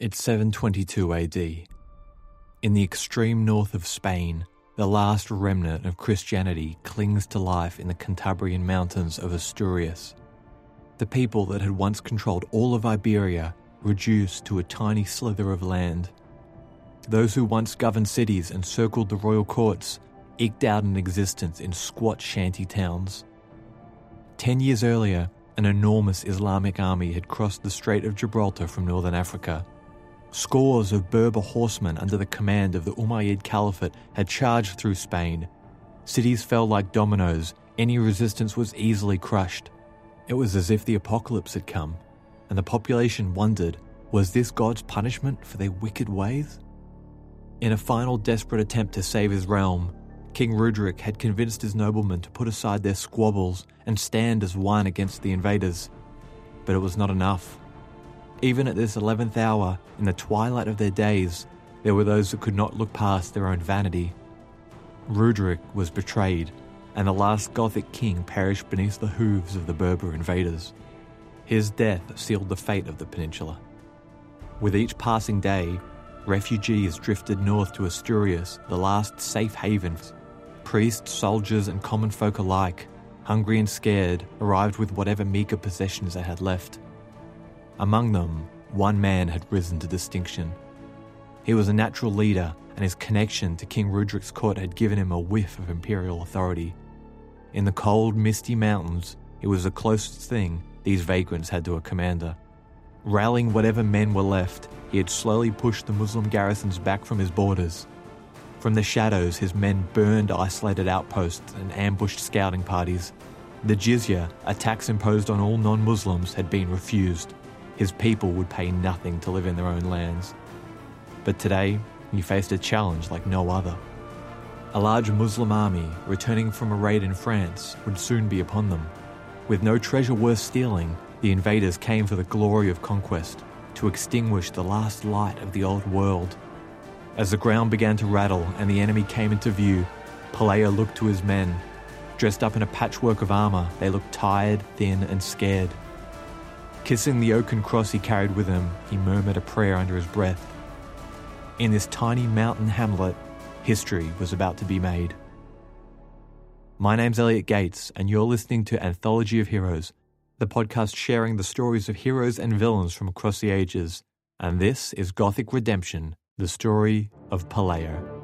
It's 722 AD. In the extreme north of Spain, the last remnant of Christianity clings to life in the Cantabrian mountains of Asturias. The people that had once controlled all of Iberia reduced to a tiny slither of land. Those who once governed cities and circled the royal courts eked out an existence in squat shanty towns. Ten years earlier, an enormous Islamic army had crossed the Strait of Gibraltar from northern Africa Scores of Berber horsemen under the command of the Umayyad Caliphate had charged through Spain. Cities fell like dominoes, any resistance was easily crushed. It was as if the apocalypse had come, and the population wondered was this God's punishment for their wicked ways? In a final desperate attempt to save his realm, King Rudrick had convinced his noblemen to put aside their squabbles and stand as one against the invaders. But it was not enough. Even at this 11th hour, in the twilight of their days, there were those that could not look past their own vanity. Rudrick was betrayed, and the last Gothic king perished beneath the hooves of the Berber invaders. His death sealed the fate of the peninsula. With each passing day, refugees drifted north to Asturias, the last safe haven. Priests, soldiers, and common folk alike, hungry and scared, arrived with whatever meagre possessions they had left. Among them, one man had risen to distinction. He was a natural leader, and his connection to King Rudrick's court had given him a whiff of imperial authority. In the cold, misty mountains, it was the closest thing these vagrants had to a commander. Rallying whatever men were left, he had slowly pushed the Muslim garrisons back from his borders. From the shadows, his men burned isolated outposts and ambushed scouting parties. The jizya, a tax imposed on all non Muslims, had been refused his people would pay nothing to live in their own lands. But today, he faced a challenge like no other. A large Muslim army returning from a raid in France would soon be upon them. With no treasure worth stealing, the invaders came for the glory of conquest, to extinguish the last light of the old world. As the ground began to rattle and the enemy came into view, Pelayo looked to his men. Dressed up in a patchwork of armour, they looked tired, thin, and scared. Kissing the oaken cross he carried with him, he murmured a prayer under his breath. In this tiny mountain hamlet, history was about to be made. My name's Elliot Gates, and you're listening to Anthology of Heroes, the podcast sharing the stories of heroes and villains from across the ages. And this is Gothic Redemption, the story of Pelayo.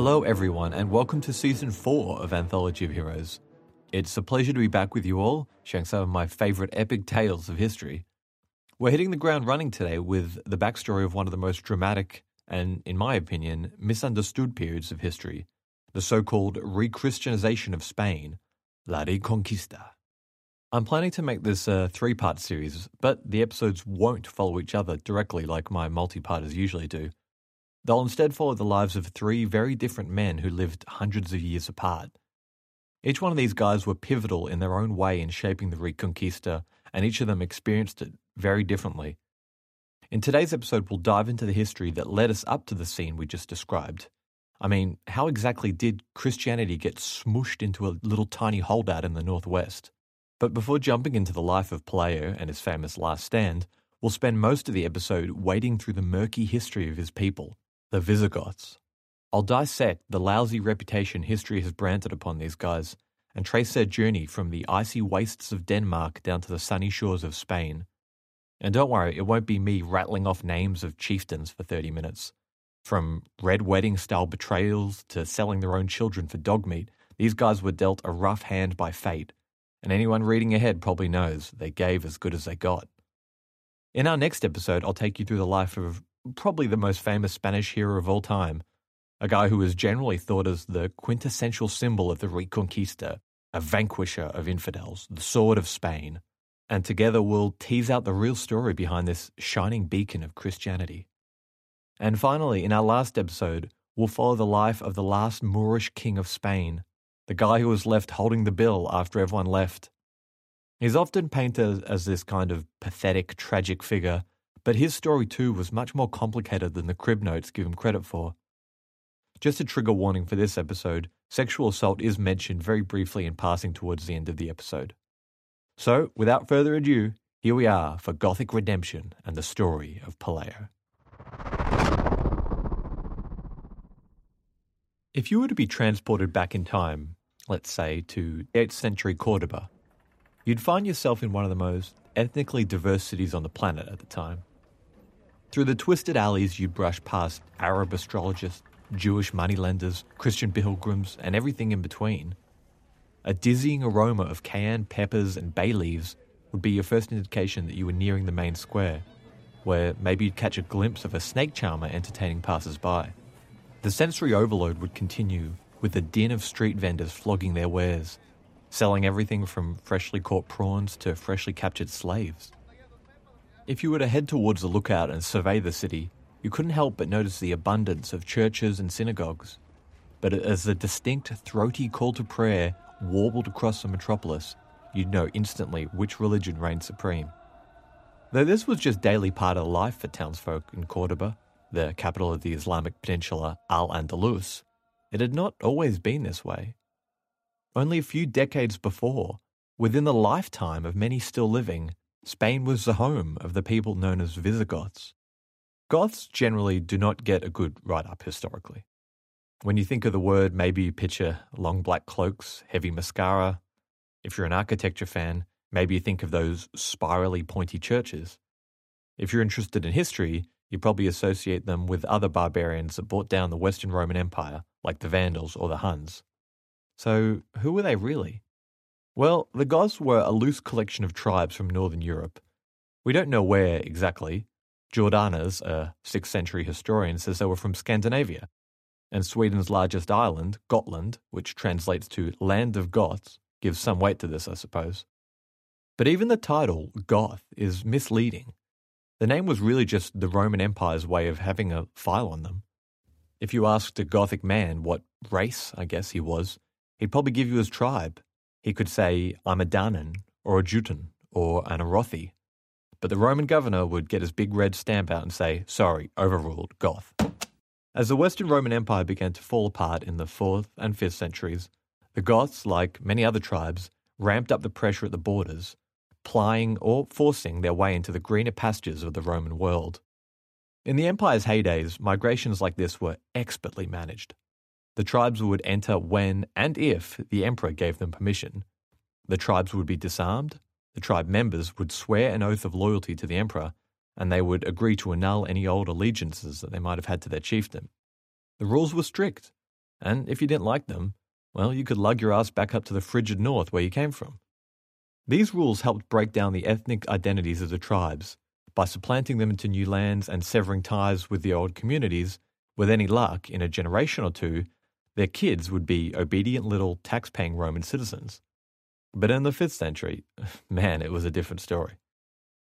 Hello, everyone, and welcome to season four of Anthology of Heroes. It's a pleasure to be back with you all, sharing some of my favorite epic tales of history. We're hitting the ground running today with the backstory of one of the most dramatic and, in my opinion, misunderstood periods of history the so called rechristianization of Spain, La Reconquista. I'm planning to make this a three part series, but the episodes won't follow each other directly like my multi parters usually do. They'll instead follow the lives of three very different men who lived hundreds of years apart. Each one of these guys were pivotal in their own way in shaping the Reconquista, and each of them experienced it very differently. In today's episode, we'll dive into the history that led us up to the scene we just described. I mean, how exactly did Christianity get smooshed into a little tiny holdout in the Northwest? But before jumping into the life of Pelayo and his famous last stand, we'll spend most of the episode wading through the murky history of his people the Visigoths. I'll dissect the lousy reputation history has branded upon these guys and trace their journey from the icy wastes of Denmark down to the sunny shores of Spain. And don't worry, it won't be me rattling off names of chieftains for 30 minutes. From red wedding style betrayals to selling their own children for dog meat, these guys were dealt a rough hand by fate, and anyone reading ahead probably knows they gave as good as they got. In our next episode, I'll take you through the life of probably the most famous Spanish hero of all time, a guy who is generally thought as the quintessential symbol of the Reconquista, a vanquisher of infidels, the sword of Spain. And together we'll tease out the real story behind this shining beacon of Christianity. And finally, in our last episode, we'll follow the life of the last Moorish king of Spain, the guy who was left holding the bill after everyone left. He's often painted as this kind of pathetic, tragic figure But his story too was much more complicated than the crib notes give him credit for. Just a trigger warning for this episode sexual assault is mentioned very briefly in passing towards the end of the episode. So, without further ado, here we are for Gothic Redemption and the story of Pelayo. If you were to be transported back in time, let's say to 8th century Cordoba, you'd find yourself in one of the most ethnically diverse cities on the planet at the time. Through the twisted alleys, you'd brush past Arab astrologists, Jewish moneylenders, Christian pilgrims, and everything in between. A dizzying aroma of cayenne peppers and bay leaves would be your first indication that you were nearing the main square, where maybe you'd catch a glimpse of a snake charmer entertaining passers by. The sensory overload would continue with the din of street vendors flogging their wares, selling everything from freshly caught prawns to freshly captured slaves. If you were to head towards the lookout and survey the city, you couldn't help but notice the abundance of churches and synagogues. But as the distinct, throaty call to prayer warbled across the metropolis, you'd know instantly which religion reigned supreme. Though this was just daily part of life for townsfolk in Cordoba, the capital of the Islamic peninsula Al Andalus, it had not always been this way. Only a few decades before, within the lifetime of many still living, Spain was the home of the people known as Visigoths. Goths generally do not get a good write up historically. When you think of the word, maybe you picture long black cloaks, heavy mascara. If you're an architecture fan, maybe you think of those spirally pointy churches. If you're interested in history, you probably associate them with other barbarians that brought down the Western Roman Empire, like the Vandals or the Huns. So, who were they really? Well, the Goths were a loose collection of tribes from northern Europe. We don't know where exactly. Jordanes, a 6th century historian, says they were from Scandinavia. And Sweden's largest island, Gotland, which translates to Land of Goths, gives some weight to this, I suppose. But even the title, Goth, is misleading. The name was really just the Roman Empire's way of having a file on them. If you asked a Gothic man what race, I guess, he was, he'd probably give you his tribe. He could say, I'm a Danan, or a Jeuton, or an Arothi. But the Roman governor would get his big red stamp out and say, sorry, overruled, Goth. As the Western Roman Empire began to fall apart in the 4th and 5th centuries, the Goths, like many other tribes, ramped up the pressure at the borders, plying or forcing their way into the greener pastures of the Roman world. In the empire's heydays, migrations like this were expertly managed. The tribes would enter when and if the emperor gave them permission. The tribes would be disarmed, the tribe members would swear an oath of loyalty to the emperor, and they would agree to annul any old allegiances that they might have had to their chieftain. The rules were strict, and if you didn't like them, well, you could lug your ass back up to the frigid north where you came from. These rules helped break down the ethnic identities of the tribes by supplanting them into new lands and severing ties with the old communities. With any luck, in a generation or two, their kids would be obedient little tax paying Roman citizens. But in the 5th century, man, it was a different story.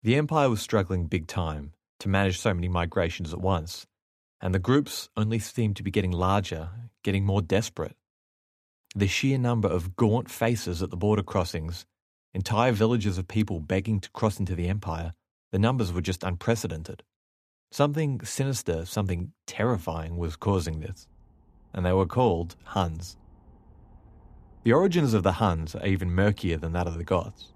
The empire was struggling big time to manage so many migrations at once, and the groups only seemed to be getting larger, getting more desperate. The sheer number of gaunt faces at the border crossings, entire villages of people begging to cross into the empire, the numbers were just unprecedented. Something sinister, something terrifying was causing this and they were called Huns. The origins of the Huns are even murkier than that of the Goths.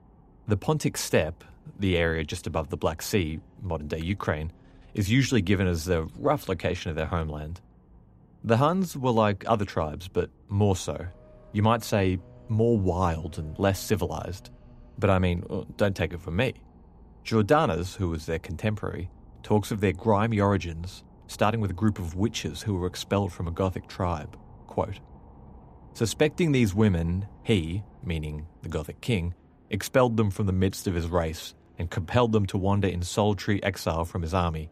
The Pontic steppe, the area just above the Black Sea, modern day Ukraine, is usually given as the rough location of their homeland. The Huns were like other tribes, but more so. You might say more wild and less civilized. But I mean, uh, don't take it from me. Jordanes, who was their contemporary, talks of their grimy origins starting with a group of witches who were expelled from a Gothic tribe. Quote, Suspecting these women, he, meaning the Gothic king, expelled them from the midst of his race and compelled them to wander in solitary exile from his army.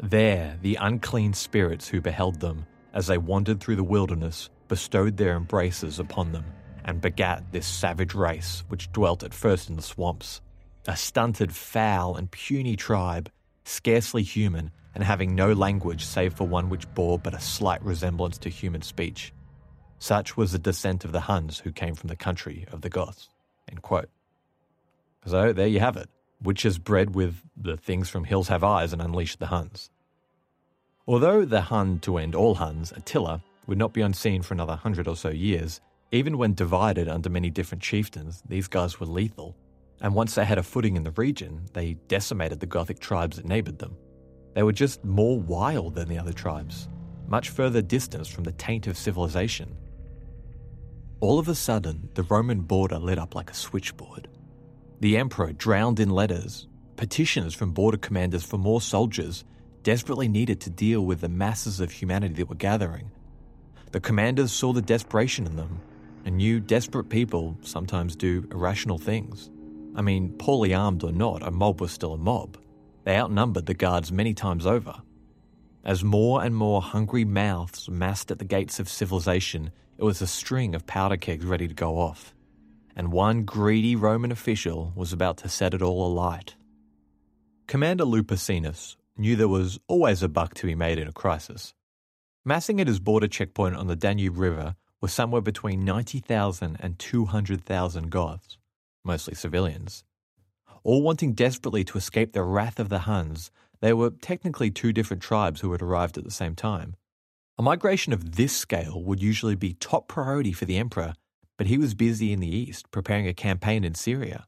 There, the unclean spirits who beheld them, as they wandered through the wilderness, bestowed their embraces upon them and begat this savage race which dwelt at first in the swamps. A stunted, foul, and puny tribe, scarcely human, and having no language save for one which bore but a slight resemblance to human speech. Such was the descent of the Huns who came from the country of the Goths. So there you have it. witches bred with the things from Hills Have Eyes and unleashed the Huns. Although the Hun to end all Huns, Attila, would not be on scene for another hundred or so years, even when divided under many different chieftains, these guys were lethal. And once they had a footing in the region, they decimated the Gothic tribes that neighboured them. They were just more wild than the other tribes, much further distanced from the taint of civilization. All of a sudden, the Roman border lit up like a switchboard. The emperor drowned in letters, petitions from border commanders for more soldiers, desperately needed to deal with the masses of humanity that were gathering. The commanders saw the desperation in them and knew desperate people sometimes do irrational things. I mean, poorly armed or not, a mob was still a mob. They outnumbered the guards many times over. As more and more hungry mouths massed at the gates of civilization, it was a string of powder kegs ready to go off. And one greedy Roman official was about to set it all alight. Commander Lupicinus knew there was always a buck to be made in a crisis. Massing at his border checkpoint on the Danube River were somewhere between 90,000 and 200,000 Goths, mostly civilians. All wanting desperately to escape the wrath of the Huns, they were technically two different tribes who had arrived at the same time. A migration of this scale would usually be top priority for the emperor, but he was busy in the east preparing a campaign in Syria.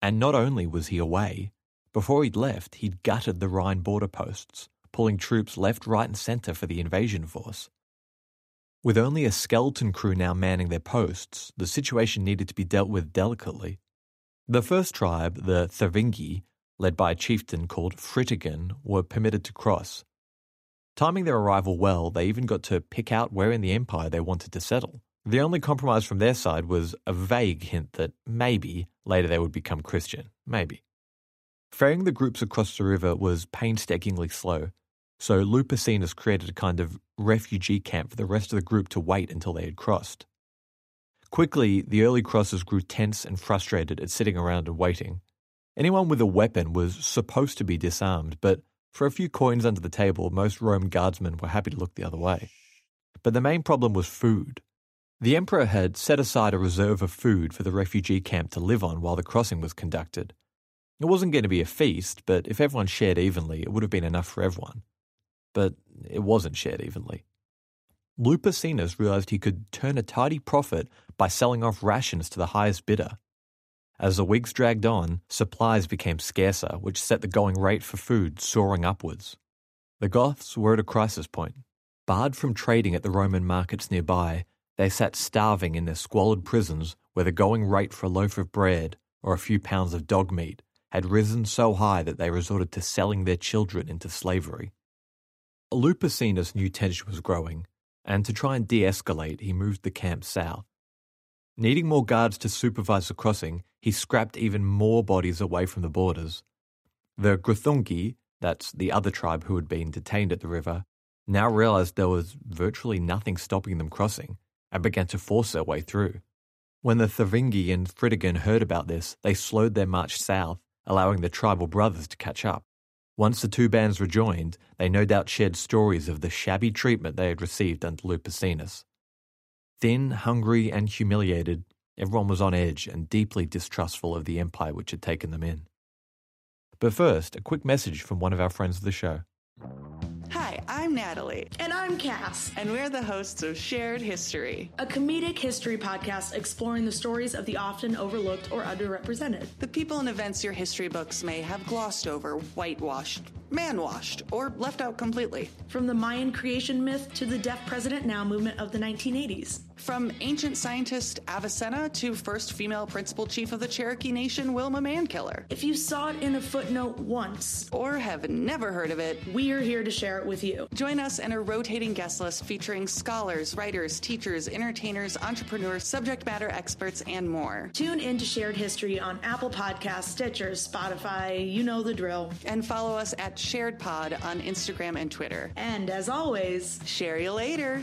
And not only was he away, before he'd left, he'd gutted the Rhine border posts, pulling troops left, right, and centre for the invasion force. With only a skeleton crew now manning their posts, the situation needed to be dealt with delicately. The first tribe, the Thervingi, led by a chieftain called Fritigern, were permitted to cross. Timing their arrival well, they even got to pick out where in the empire they wanted to settle. The only compromise from their side was a vague hint that maybe later they would become Christian. Maybe. Ferrying the groups across the river was painstakingly slow, so Lupicinus created a kind of refugee camp for the rest of the group to wait until they had crossed. Quickly, the early crossers grew tense and frustrated at sitting around and waiting. Anyone with a weapon was supposed to be disarmed, but for a few coins under the table, most Roman guardsmen were happy to look the other way. But the main problem was food. The emperor had set aside a reserve of food for the refugee camp to live on while the crossing was conducted. It wasn't going to be a feast, but if everyone shared evenly, it would have been enough for everyone. But it wasn't shared evenly. Lupicinus realized he could turn a tidy profit by selling off rations to the highest bidder. As the weeks dragged on, supplies became scarcer, which set the going rate for food soaring upwards. The Goths were at a crisis point. Barred from trading at the Roman markets nearby, they sat starving in their squalid prisons where the going rate for a loaf of bread or a few pounds of dog meat had risen so high that they resorted to selling their children into slavery. Lupicinus knew tension was growing, and to try and de escalate, he moved the camp south. Needing more guards to supervise the crossing, he scrapped even more bodies away from the borders. The Greuthungi, that's the other tribe who had been detained at the river, now realized there was virtually nothing stopping them crossing and began to force their way through. When the Thervingi and Fritigern heard about this, they slowed their march south, allowing the tribal brothers to catch up. Once the two bands rejoined, they no doubt shared stories of the shabby treatment they had received under Lupicinus. Thin, hungry, and humiliated, everyone was on edge and deeply distrustful of the empire which had taken them in. But first, a quick message from one of our friends of the show. Hi, I'm Natalie. And I'm Cass. And we're the hosts of Shared History, a comedic history podcast exploring the stories of the often overlooked or underrepresented. The people and events your history books may have glossed over, whitewashed, man washed, or left out completely. From the Mayan creation myth to the Deaf President Now movement of the 1980s. From ancient scientist Avicenna to first female principal chief of the Cherokee Nation, Wilma Mankiller. If you saw it in a footnote once, or have never heard of it, we're here to share it with you. Join us in a rotating guest list featuring scholars, writers, teachers, entertainers, entrepreneurs, subject matter experts, and more. Tune in to Shared History on Apple Podcasts, Stitcher, Spotify, you know the drill. And follow us at Shared Pod on Instagram and Twitter. And as always, share you later.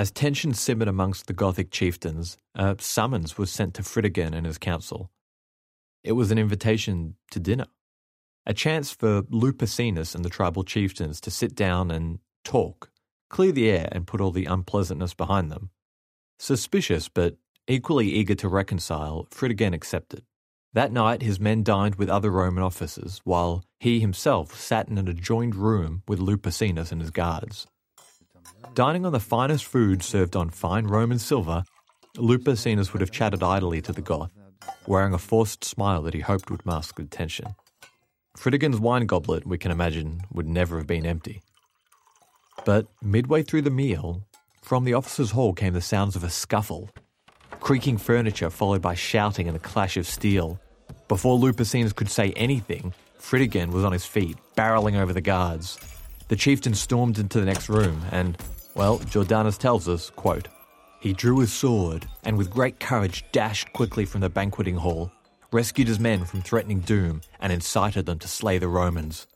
As tension simmered amongst the Gothic chieftains, a summons was sent to Fritigern and his council. It was an invitation to dinner, a chance for Lupicinus and the tribal chieftains to sit down and talk, clear the air, and put all the unpleasantness behind them. Suspicious, but equally eager to reconcile, Fritigern accepted. That night, his men dined with other Roman officers, while he himself sat in an adjoined room with Lupicinus and his guards. Dining on the finest food served on fine Roman silver, Lupicinus would have chatted idly to the Goth, wearing a forced smile that he hoped would mask the tension. Fritigern's wine goblet, we can imagine, would never have been empty. But midway through the meal, from the officers' hall came the sounds of a scuffle, creaking furniture followed by shouting and the clash of steel. Before Lupicinus could say anything, Fritigern was on his feet, barreling over the guards. The chieftain stormed into the next room and, well, Jordanes tells us, quote, he drew his sword and with great courage dashed quickly from the banqueting hall, rescued his men from threatening doom, and incited them to slay the Romans.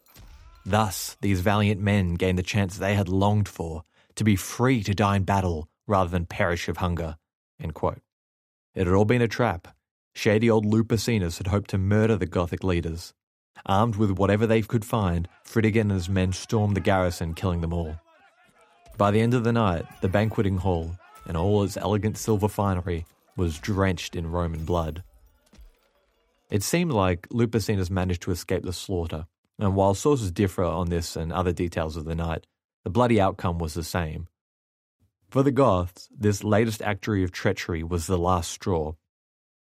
Thus, these valiant men gained the chance they had longed for to be free to die in battle rather than perish of hunger. It had all been a trap. Shady old Lupicinus had hoped to murder the Gothic leaders. Armed with whatever they could find, Fritigern and his men stormed the garrison, killing them all. By the end of the night, the banqueting hall, and all its elegant silver finery, was drenched in Roman blood. It seemed like Lupicinus managed to escape the slaughter, and while sources differ on this and other details of the night, the bloody outcome was the same. For the Goths, this latest actory of treachery was the last straw.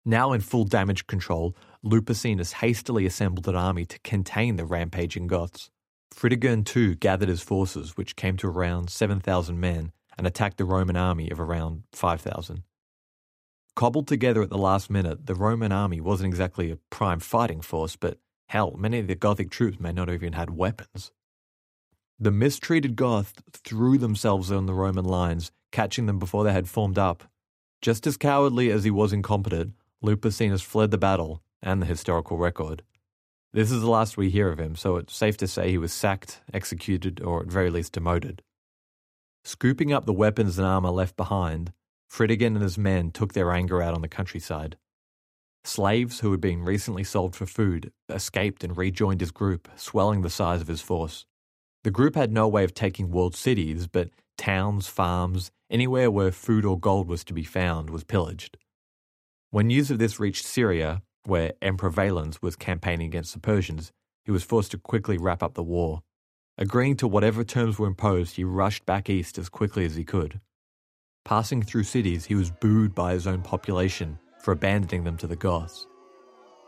Now in full damage control, Lupicinus hastily assembled an army to contain the rampaging Goths. Fritigern too gathered his forces, which came to around 7,000 men, and attacked the Roman army of around 5,000. Cobbled together at the last minute, the Roman army wasn't exactly a prime fighting force, but hell, many of the Gothic troops may not have even had weapons. The mistreated Goths threw themselves on the Roman lines, catching them before they had formed up. Just as cowardly as he was incompetent, Lupicinus fled the battle and the historical record. This is the last we hear of him, so it's safe to say he was sacked, executed, or at very least demoted. Scooping up the weapons and armour left behind, Fritigern and his men took their anger out on the countryside. Slaves who had been recently sold for food escaped and rejoined his group, swelling the size of his force. The group had no way of taking world cities, but towns, farms, anywhere where food or gold was to be found was pillaged. When news of this reached Syria, where Emperor Valens was campaigning against the Persians, he was forced to quickly wrap up the war. Agreeing to whatever terms were imposed, he rushed back east as quickly as he could. Passing through cities, he was booed by his own population for abandoning them to the Goths.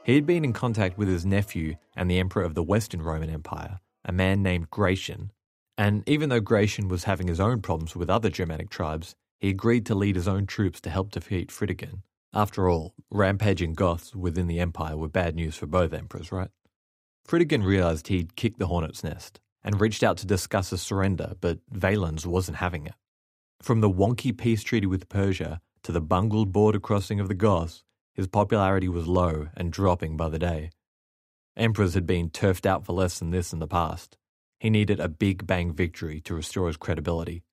He had been in contact with his nephew and the emperor of the Western Roman Empire, a man named Gratian, and even though Gratian was having his own problems with other Germanic tribes, he agreed to lead his own troops to help defeat Fritigern. After all, rampaging Goths within the empire were bad news for both emperors, right? Fritigern realized he'd kicked the hornet's nest and reached out to discuss a surrender, but Valens wasn't having it. From the wonky peace treaty with Persia to the bungled border crossing of the Goths, his popularity was low and dropping by the day. Emperors had been turfed out for less than this in the past. He needed a big bang victory to restore his credibility.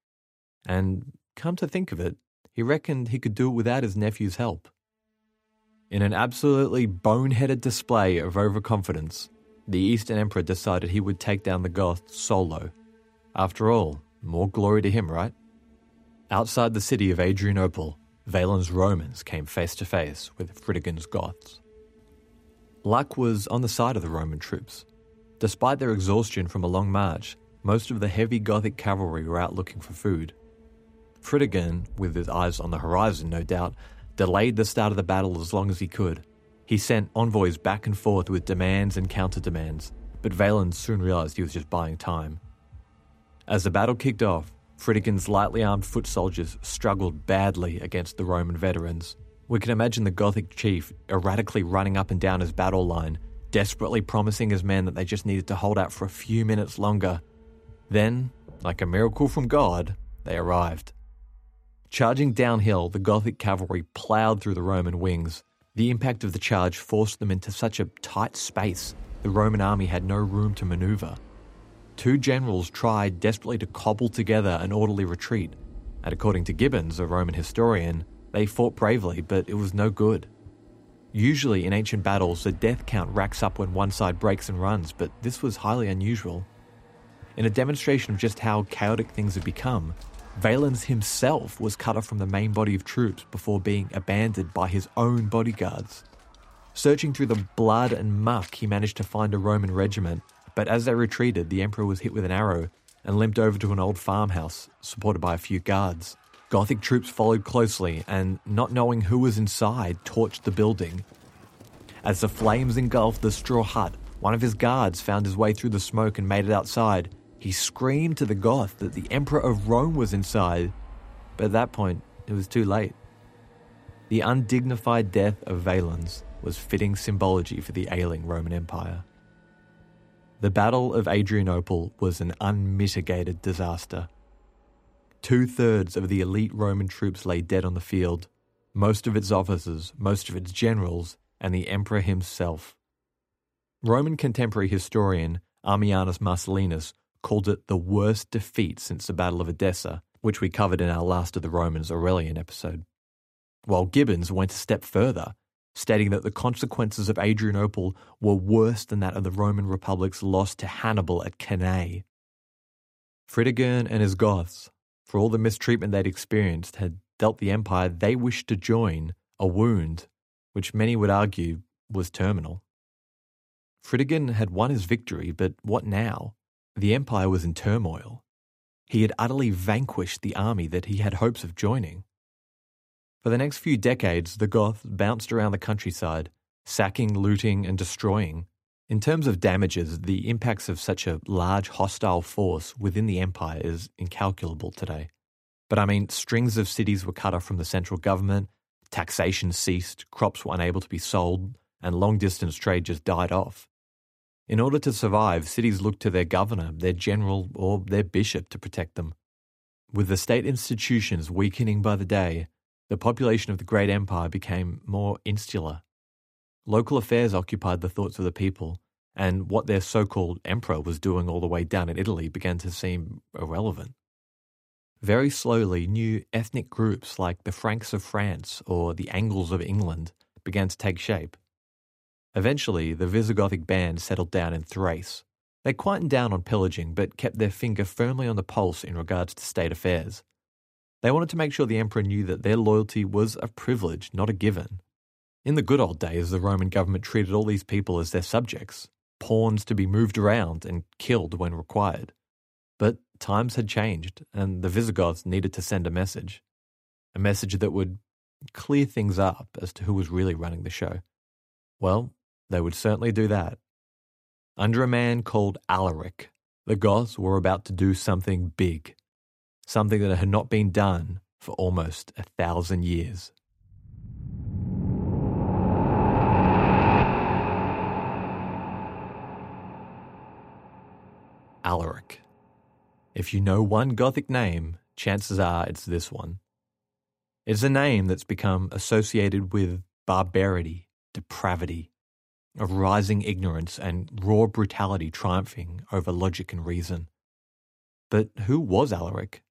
And, come to think of it, he reckoned he could do it without his nephew's help. In an absolutely boneheaded display of overconfidence, the Eastern Emperor decided he would take down the Goths solo. After all, more glory to him, right? Outside the city of Adrianople, Valens' Romans came face to face with Fritigern's Goths. Luck was on the side of the Roman troops. Despite their exhaustion from a long march, most of the heavy Gothic cavalry were out looking for food. Fritigern, with his eyes on the horizon no doubt, delayed the start of the battle as long as he could. He sent envoys back and forth with demands and counter demands, but Valens soon realized he was just buying time. As the battle kicked off, Fritigern's lightly armed foot soldiers struggled badly against the Roman veterans. We can imagine the Gothic chief erratically running up and down his battle line, desperately promising his men that they just needed to hold out for a few minutes longer. Then, like a miracle from God, they arrived. Charging downhill, the Gothic cavalry ploughed through the Roman wings. The impact of the charge forced them into such a tight space, the Roman army had no room to maneuver. Two generals tried desperately to cobble together an orderly retreat, and according to Gibbons, a Roman historian, they fought bravely, but it was no good. Usually in ancient battles, the death count racks up when one side breaks and runs, but this was highly unusual. In a demonstration of just how chaotic things had become, Valens himself was cut off from the main body of troops before being abandoned by his own bodyguards. Searching through the blood and muck, he managed to find a Roman regiment but as they retreated, the Emperor was hit with an arrow and limped over to an old farmhouse, supported by a few guards. Gothic troops followed closely and, not knowing who was inside, torched the building. As the flames engulfed the straw hut, one of his guards found his way through the smoke and made it outside. He screamed to the Goth that the Emperor of Rome was inside, but at that point, it was too late. The undignified death of Valens was fitting symbology for the ailing Roman Empire. The Battle of Adrianople was an unmitigated disaster. Two thirds of the elite Roman troops lay dead on the field, most of its officers, most of its generals, and the emperor himself. Roman contemporary historian Ammianus Marcellinus called it the worst defeat since the Battle of Edessa, which we covered in our Last of the Romans Aurelian episode. While Gibbons went a step further stating that the consequences of Adrianople were worse than that of the Roman Republic's loss to Hannibal at Cannae. Fritigern and his Goths, for all the mistreatment they'd experienced, had dealt the empire they wished to join a wound, which many would argue was terminal. Fritigern had won his victory, but what now? The empire was in turmoil. He had utterly vanquished the army that he had hopes of joining. For the next few decades, the Goths bounced around the countryside, sacking, looting, and destroying. In terms of damages, the impacts of such a large hostile force within the empire is incalculable today. But I mean, strings of cities were cut off from the central government, taxation ceased, crops were unable to be sold, and long distance trade just died off. In order to survive, cities looked to their governor, their general, or their bishop to protect them. With the state institutions weakening by the day, the population of the great empire became more insular. Local affairs occupied the thoughts of the people, and what their so called emperor was doing all the way down in Italy began to seem irrelevant. Very slowly, new ethnic groups like the Franks of France or the Angles of England began to take shape. Eventually, the Visigothic band settled down in Thrace. They quietened down on pillaging, but kept their finger firmly on the pulse in regards to state affairs. They wanted to make sure the emperor knew that their loyalty was a privilege, not a given. In the good old days, the Roman government treated all these people as their subjects, pawns to be moved around and killed when required. But times had changed, and the Visigoths needed to send a message. A message that would clear things up as to who was really running the show. Well, they would certainly do that. Under a man called Alaric, the Goths were about to do something big something that had not been done for almost a thousand years. Alaric. If you know one Gothic name, chances are it's this one. It's a name that's become associated with barbarity, depravity, a rising ignorance, and raw brutality triumphing over logic and reason. But who was Alaric?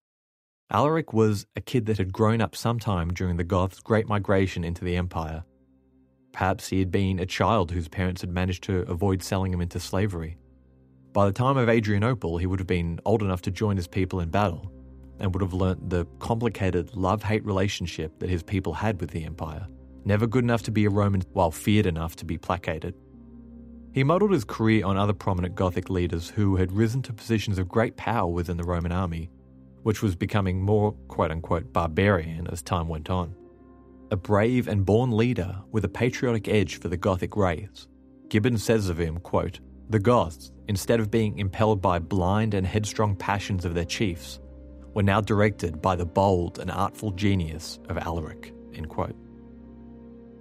Alaric was a kid that had grown up sometime during the Goths' great migration into the empire. Perhaps he had been a child whose parents had managed to avoid selling him into slavery. By the time of Adrianople, he would have been old enough to join his people in battle and would have learnt the complicated love hate relationship that his people had with the empire. Never good enough to be a Roman while feared enough to be placated. He modelled his career on other prominent Gothic leaders who had risen to positions of great power within the Roman army, which was becoming more quote unquote barbarian as time went on. A brave and born leader with a patriotic edge for the Gothic race, Gibbon says of him, quote, The Goths, instead of being impelled by blind and headstrong passions of their chiefs, were now directed by the bold and artful genius of Alaric. End quote.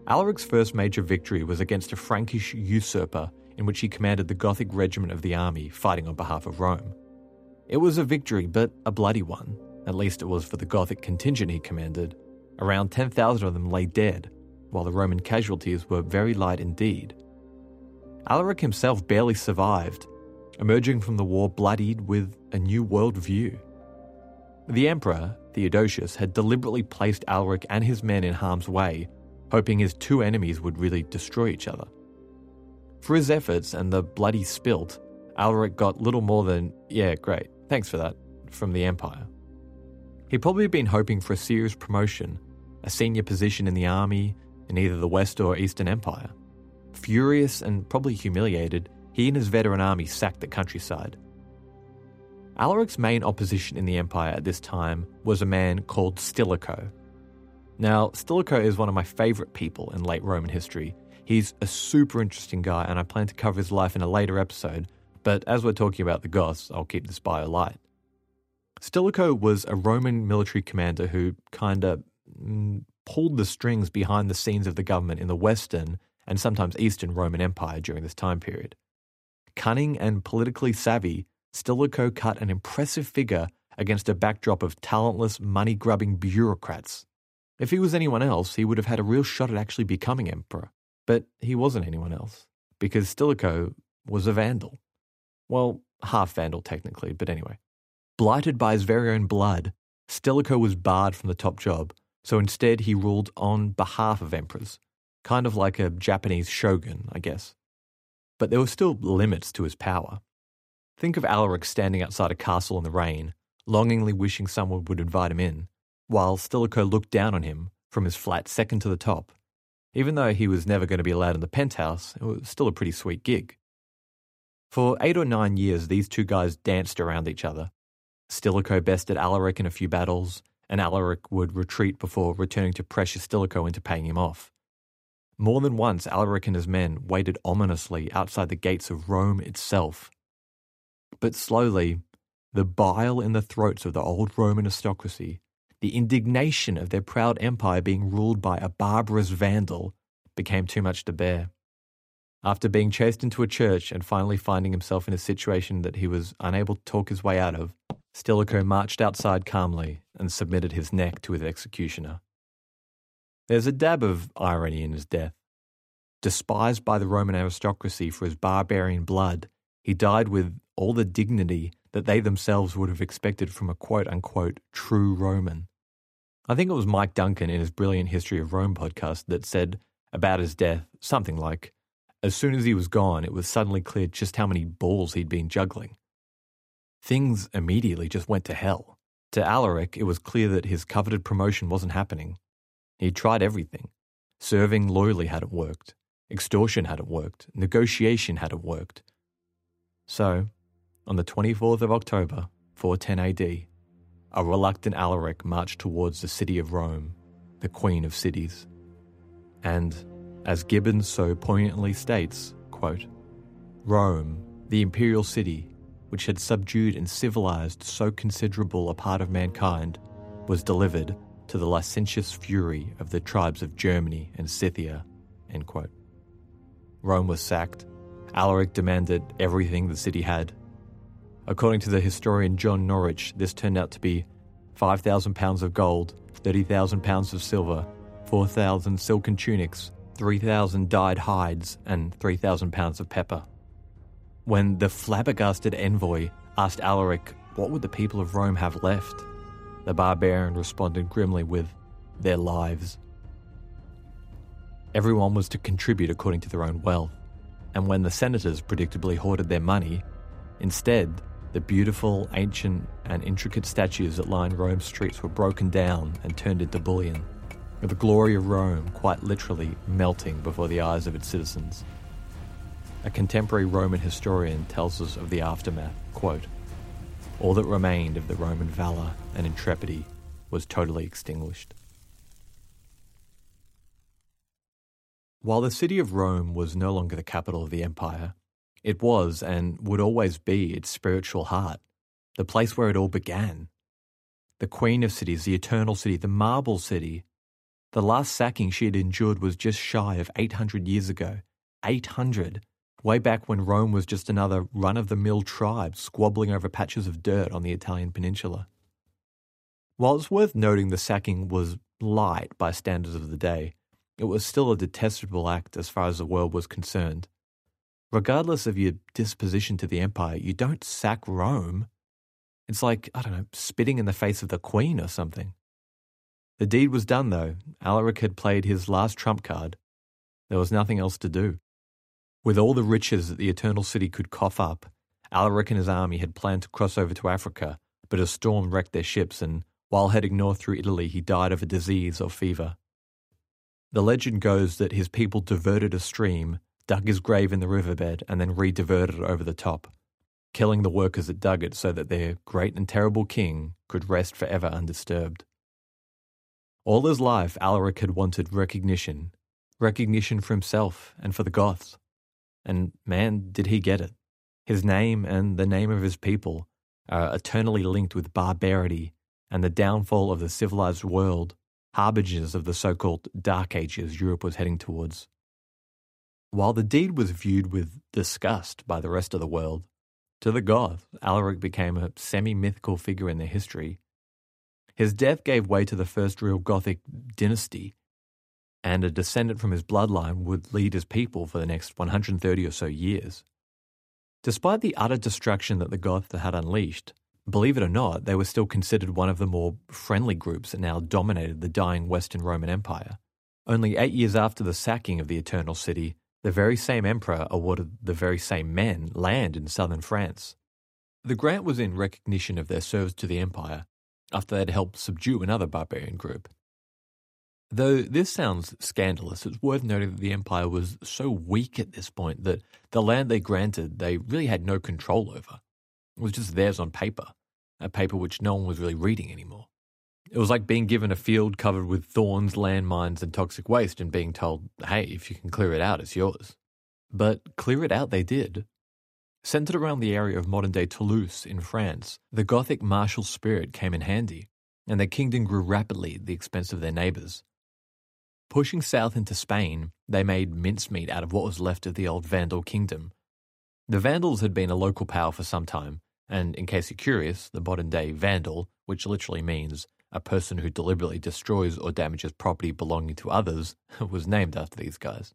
Alaric's first major victory was against a Frankish usurper in which he commanded the Gothic regiment of the army fighting on behalf of Rome. It was a victory, but a bloody one. At least it was for the Gothic contingent he commanded. Around 10,000 of them lay dead, while the Roman casualties were very light indeed. Alaric himself barely survived, emerging from the war bloodied with a new world view. The emperor, Theodosius, had deliberately placed Alaric and his men in harm's way, hoping his two enemies would really destroy each other. For his efforts and the bloody spilt, Alaric got little more than, yeah, great, thanks for that, from the Empire. He'd probably been hoping for a serious promotion, a senior position in the army in either the West or Eastern Empire. Furious and probably humiliated, he and his veteran army sacked the countryside. Alaric's main opposition in the empire at this time was a man called Stilicho. Now, Stilicho is one of my favourite people in late Roman history. He's a super interesting guy, and I plan to cover his life in a later episode, but as we're talking about the Goths, I'll keep this bio light. Stilicho was a Roman military commander who kind of mm, pulled the strings behind the scenes of the government in the Western and sometimes Eastern Roman Empire during this time period. Cunning and politically savvy, Stilicho cut an impressive figure against a backdrop of talentless, money grubbing bureaucrats. If he was anyone else, he would have had a real shot at actually becoming emperor. But he wasn't anyone else, because Stilicho was a vandal. Well, half vandal technically, but anyway. Blighted by his very own blood, Stilicho was barred from the top job, so instead he ruled on behalf of emperors, kind of like a Japanese shogun, I guess. But there were still limits to his power. Think of Alaric standing outside a castle in the rain, longingly wishing someone would invite him in, while Stilicho looked down on him from his flat second to the top. Even though he was never going to be allowed in the penthouse, it was still a pretty sweet gig. For eight or nine years, these two guys danced around each other. Stilicho bested Alaric in a few battles, and Alaric would retreat before returning to pressure Stilicho into paying him off. More than once, Alaric and his men waited ominously outside the gates of Rome itself. But slowly, the bile in the throats of the old Roman aristocracy, the indignation of their proud empire being ruled by a barbarous vandal, became too much to bear. After being chased into a church and finally finding himself in a situation that he was unable to talk his way out of, Stilicho marched outside calmly and submitted his neck to his executioner. There's a dab of irony in his death. Despised by the Roman aristocracy for his barbarian blood, he died with all the dignity that they themselves would have expected from a quote unquote true Roman. I think it was Mike Duncan in his brilliant History of Rome podcast that said about his death something like, as soon as he was gone, it was suddenly clear just how many balls he'd been juggling. Things immediately just went to hell. To Alaric, it was clear that his coveted promotion wasn't happening. He'd tried everything. Serving loyally hadn't worked. Extortion hadn't worked. Negotiation hadn't worked. So, on the 24th of October, 410 AD, a reluctant Alaric marched towards the city of Rome, the queen of cities. And, as Gibbon so poignantly states, quote, Rome, the imperial city, which had subdued and civilized so considerable a part of mankind, was delivered to the licentious fury of the tribes of Germany and Scythia. Rome was sacked. Alaric demanded everything the city had. According to the historian John Norwich, this turned out to be 5,000 pounds of gold, 30,000 pounds of silver, 4,000 silken tunics, 3,000 dyed hides, and 3,000 pounds of pepper. When the flabbergasted envoy asked Alaric what would the people of Rome have left, the barbarian responded grimly with, their lives. Everyone was to contribute according to their own wealth, and when the senators predictably hoarded their money, Instead, the beautiful, ancient, and intricate statues that lined Rome's streets were broken down and turned into bullion, with the glory of Rome quite literally melting before the eyes of its citizens. A contemporary Roman historian tells us of the aftermath, quote, All that remained of the Roman valour and intrepidity was totally extinguished. While the city of Rome was no longer the capital of the empire, it was and would always be its spiritual heart, the place where it all began. The queen of cities, the eternal city, the marble city. The last sacking she had endured was just shy of 800 years ago. 800! Way back when Rome was just another run of the mill tribe squabbling over patches of dirt on the Italian peninsula. While it's worth noting the sacking was light by standards of the day, it was still a detestable act as far as the world was concerned. Regardless of your disposition to the empire, you don't sack Rome. It's like, I don't know, spitting in the face of the queen or something. The deed was done, though. Alaric had played his last trump card. There was nothing else to do. With all the riches that the Eternal City could cough up, Alaric and his army had planned to cross over to Africa, but a storm wrecked their ships, and while heading north through Italy, he died of a disease or fever. The legend goes that his people diverted a stream, dug his grave in the riverbed, and then re diverted it over the top, killing the workers that dug it so that their great and terrible king could rest forever undisturbed. All his life, Alaric had wanted recognition recognition for himself and for the Goths. And man, did he get it. His name and the name of his people are eternally linked with barbarity and the downfall of the civilized world, harbingers of the so called Dark Ages Europe was heading towards. While the deed was viewed with disgust by the rest of the world, to the Goths, Alaric became a semi mythical figure in their history. His death gave way to the first real Gothic dynasty and a descendant from his bloodline would lead his people for the next 130 or so years. Despite the utter destruction that the Goths had unleashed, believe it or not, they were still considered one of the more friendly groups that now dominated the dying Western Roman Empire. Only eight years after the sacking of the Eternal City, the very same emperor awarded the very same men land in southern France. The grant was in recognition of their service to the empire after they'd helped subdue another barbarian group. Though this sounds scandalous, it's worth noting that the empire was so weak at this point that the land they granted they really had no control over. It was just theirs on paper, a paper which no one was really reading anymore. It was like being given a field covered with thorns, landmines, and toxic waste and being told, hey, if you can clear it out, it's yours. But clear it out they did. Centered around the area of modern day Toulouse in France, the Gothic martial spirit came in handy, and their kingdom grew rapidly at the expense of their neighbours. Pushing south into Spain, they made mincemeat out of what was left of the old Vandal kingdom. The Vandals had been a local power for some time, and in case you're curious, the modern day Vandal, which literally means a person who deliberately destroys or damages property belonging to others, was named after these guys.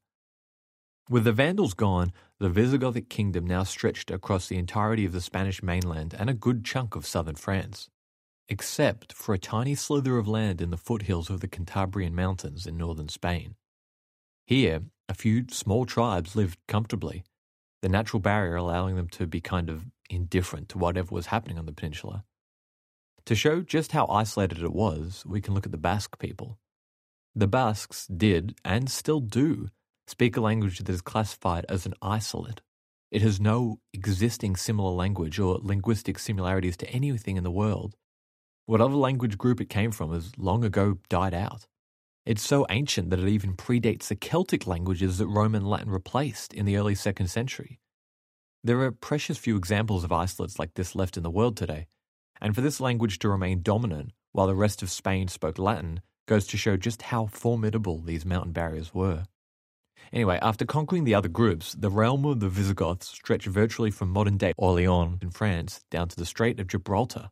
With the Vandals gone, the Visigothic kingdom now stretched across the entirety of the Spanish mainland and a good chunk of southern France except for a tiny slither of land in the foothills of the Cantabrian Mountains in northern Spain. Here, a few small tribes lived comfortably, the natural barrier allowing them to be kind of indifferent to whatever was happening on the peninsula. To show just how isolated it was, we can look at the Basque people. The Basques did, and still do, speak a language that is classified as an isolate. It has no existing similar language or linguistic similarities to anything in the world, Whatever language group it came from has long ago died out. It's so ancient that it even predates the Celtic languages that Roman Latin replaced in the early second century. There are precious few examples of isolates like this left in the world today, and for this language to remain dominant while the rest of Spain spoke Latin goes to show just how formidable these mountain barriers were. Anyway, after conquering the other groups, the realm of the Visigoths stretched virtually from modern day Orleans in France down to the Strait of Gibraltar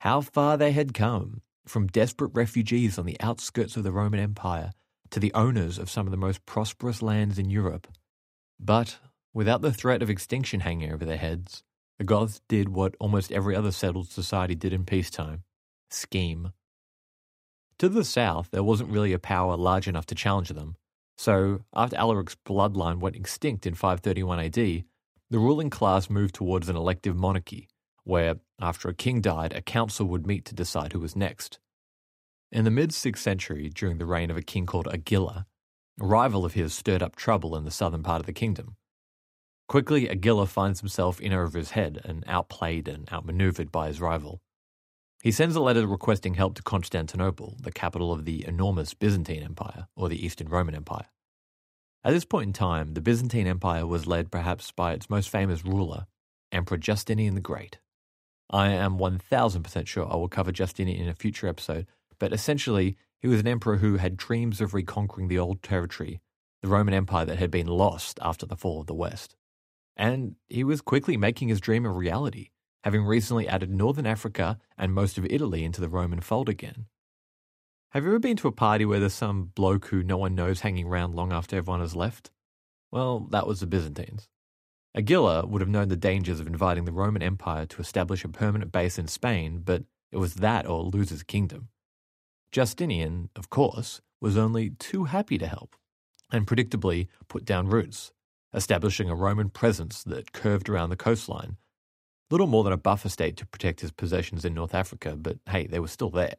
how far they had come from desperate refugees on the outskirts of the Roman Empire to the owners of some of the most prosperous lands in Europe. But without the threat of extinction hanging over their heads, the Goths did what almost every other settled society did in peacetime scheme. To the south, there wasn't really a power large enough to challenge them, so after Alaric's bloodline went extinct in 531 AD, the ruling class moved towards an elective monarchy, where, after a king died, a council would meet to decide who was next. In the mid 6th century, during the reign of a king called Agila, a rival of his stirred up trouble in the southern part of the kingdom. Quickly, Agila finds himself in over his head and outplayed and outmaneuvered by his rival. He sends a letter requesting help to Constantinople, the capital of the enormous Byzantine Empire, or the Eastern Roman Empire. At this point in time, the Byzantine Empire was led perhaps by its most famous ruler, Emperor Justinian the Great. I am 1000% sure I will cover Justinian in a future episode, but essentially, he was an emperor who had dreams of reconquering the old territory, the Roman Empire that had been lost after the fall of the West. And he was quickly making his dream a reality, having recently added northern Africa and most of Italy into the Roman fold again. Have you ever been to a party where there's some bloke who no one knows hanging around long after everyone has left? Well, that was the Byzantines. Agila would have known the dangers of inviting the Roman Empire to establish a permanent base in Spain, but it was that or lose his kingdom. Justinian, of course, was only too happy to help, and predictably put down roots, establishing a Roman presence that curved around the coastline. Little more than a buffer state to protect his possessions in North Africa, but hey, they were still there.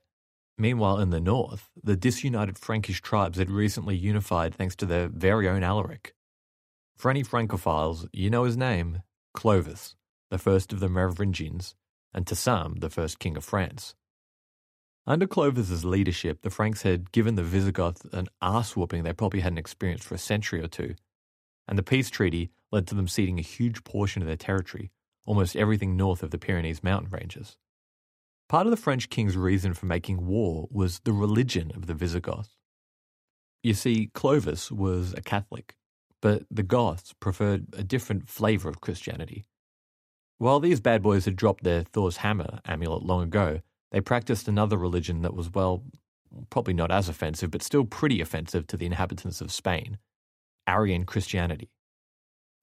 Meanwhile, in the north, the disunited Frankish tribes had recently unified thanks to their very own Alaric. For any Francophiles, you know his name Clovis, the first of the Merovingians, and to some, the first king of France. Under Clovis's leadership, the Franks had given the Visigoths an ass whooping they probably hadn't experienced for a century or two, and the peace treaty led to them ceding a huge portion of their territory, almost everything north of the Pyrenees mountain ranges. Part of the French king's reason for making war was the religion of the Visigoths. You see, Clovis was a Catholic, but the Goths preferred a different flavour of Christianity. While these bad boys had dropped their Thor's hammer amulet long ago, they practiced another religion that was, well, probably not as offensive, but still pretty offensive to the inhabitants of Spain Arian Christianity.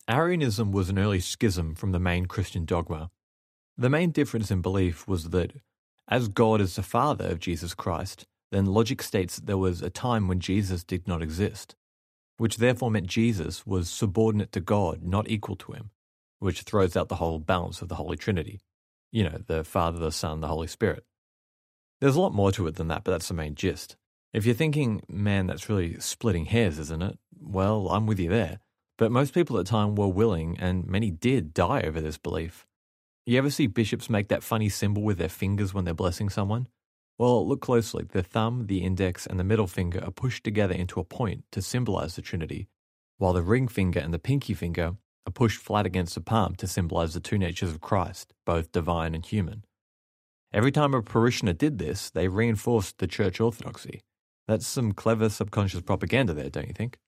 Arianism was an early schism from the main Christian dogma. The main difference in belief was that as God is the Father of Jesus Christ, then logic states that there was a time when Jesus did not exist, which therefore meant Jesus was subordinate to God, not equal to him, which throws out the whole balance of the Holy Trinity. You know, the Father, the Son, the Holy Spirit. There's a lot more to it than that, but that's the main gist. If you're thinking, man, that's really splitting hairs, isn't it? Well, I'm with you there. But most people at the time were willing, and many did, die over this belief. You ever see bishops make that funny symbol with their fingers when they're blessing someone? Well, look closely. The thumb, the index, and the middle finger are pushed together into a point to symbolize the Trinity, while the ring finger and the pinky finger are pushed flat against the palm to symbolize the two natures of Christ, both divine and human. Every time a parishioner did this, they reinforced the church orthodoxy. That's some clever subconscious propaganda there, don't you think?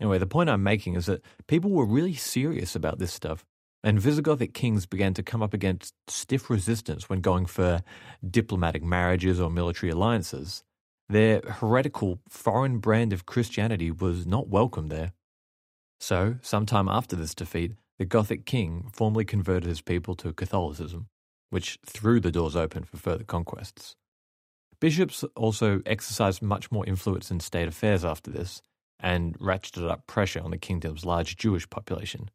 Anyway, the point I'm making is that people were really serious about this stuff and Visigothic kings began to come up against stiff resistance when going for diplomatic marriages or military alliances. Their heretical foreign brand of Christianity was not welcome there. So, sometime after this defeat, the Gothic king formally converted his people to Catholicism, which threw the doors open for further conquests. Bishops also exercised much more influence in state affairs after this, and ratcheted up pressure on the kingdom's large Jewish population.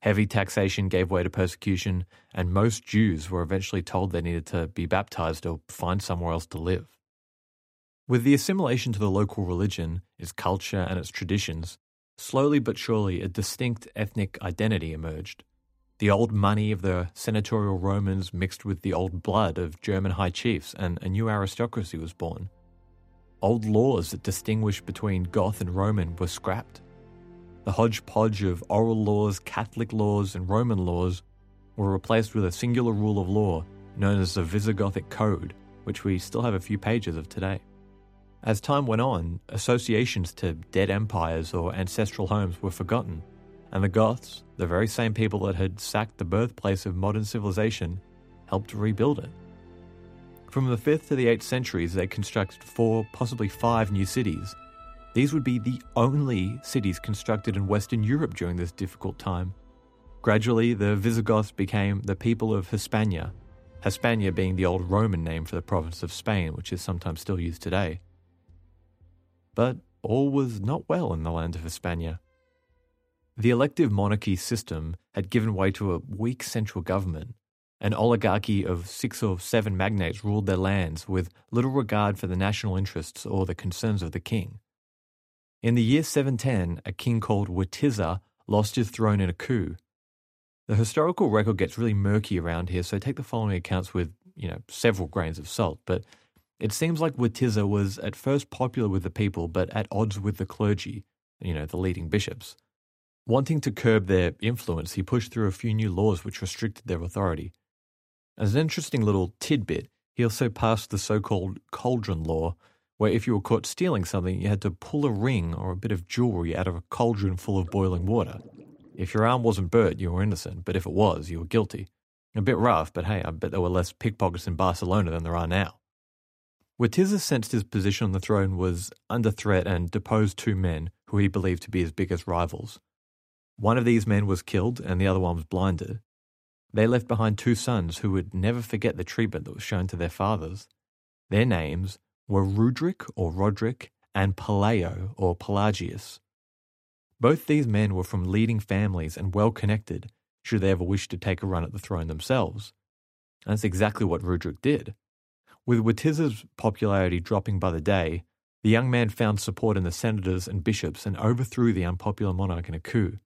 Heavy taxation gave way to persecution, and most Jews were eventually told they needed to be baptized or find somewhere else to live. With the assimilation to the local religion, its culture, and its traditions, slowly but surely a distinct ethnic identity emerged. The old money of the senatorial Romans mixed with the old blood of German high chiefs, and a new aristocracy was born. Old laws that distinguished between Goth and Roman were scrapped the hodgepodge of oral laws, Catholic laws, and Roman laws were replaced with a singular rule of law known as the Visigothic Code, which we still have a few pages of today. As time went on, associations to dead empires or ancestral homes were forgotten, and the Goths, the very same people that had sacked the birthplace of modern civilization, helped rebuild it. From the 5th to the 8th centuries, they constructed four, possibly five new cities, these would be the only cities constructed in Western Europe during this difficult time. Gradually, the Visigoths became the people of Hispania, Hispania being the old Roman name for the province of Spain, which is sometimes still used today. But all was not well in the land of Hispania. The elective monarchy system had given way to a weak central government. An oligarchy of six or seven magnates ruled their lands with little regard for the national interests or the concerns of the king. In the year 710, a king called Witiza lost his throne in a coup. The historical record gets really murky around here, so take the following accounts with, you know, several grains of salt, but it seems like Witiza was at first popular with the people, but at odds with the clergy, you know, the leading bishops. Wanting to curb their influence, he pushed through a few new laws which restricted their authority. As an interesting little tidbit, he also passed the so called cauldron law, where if you were caught stealing something, you had to pull a ring or a bit of jewelry out of a cauldron full of boiling water. If your arm wasn't burnt, you were innocent, but if it was, you were guilty. A bit rough, but hey, I bet there were less pickpockets in Barcelona than there are now. Witiza sensed his position on the throne was under threat and deposed two men who he believed to be his biggest rivals. One of these men was killed and the other one was blinded. They left behind two sons who would never forget the treatment that was shown to their fathers. Their names were Rudric or Roderick and Pelayo or Pelagius. Both these men were from leading families and well connected, should they ever wish to take a run at the throne themselves. And that's exactly what Rudric did. With Witiza's popularity dropping by the day, the young man found support in the senators and bishops and overthrew the unpopular monarch in a coup.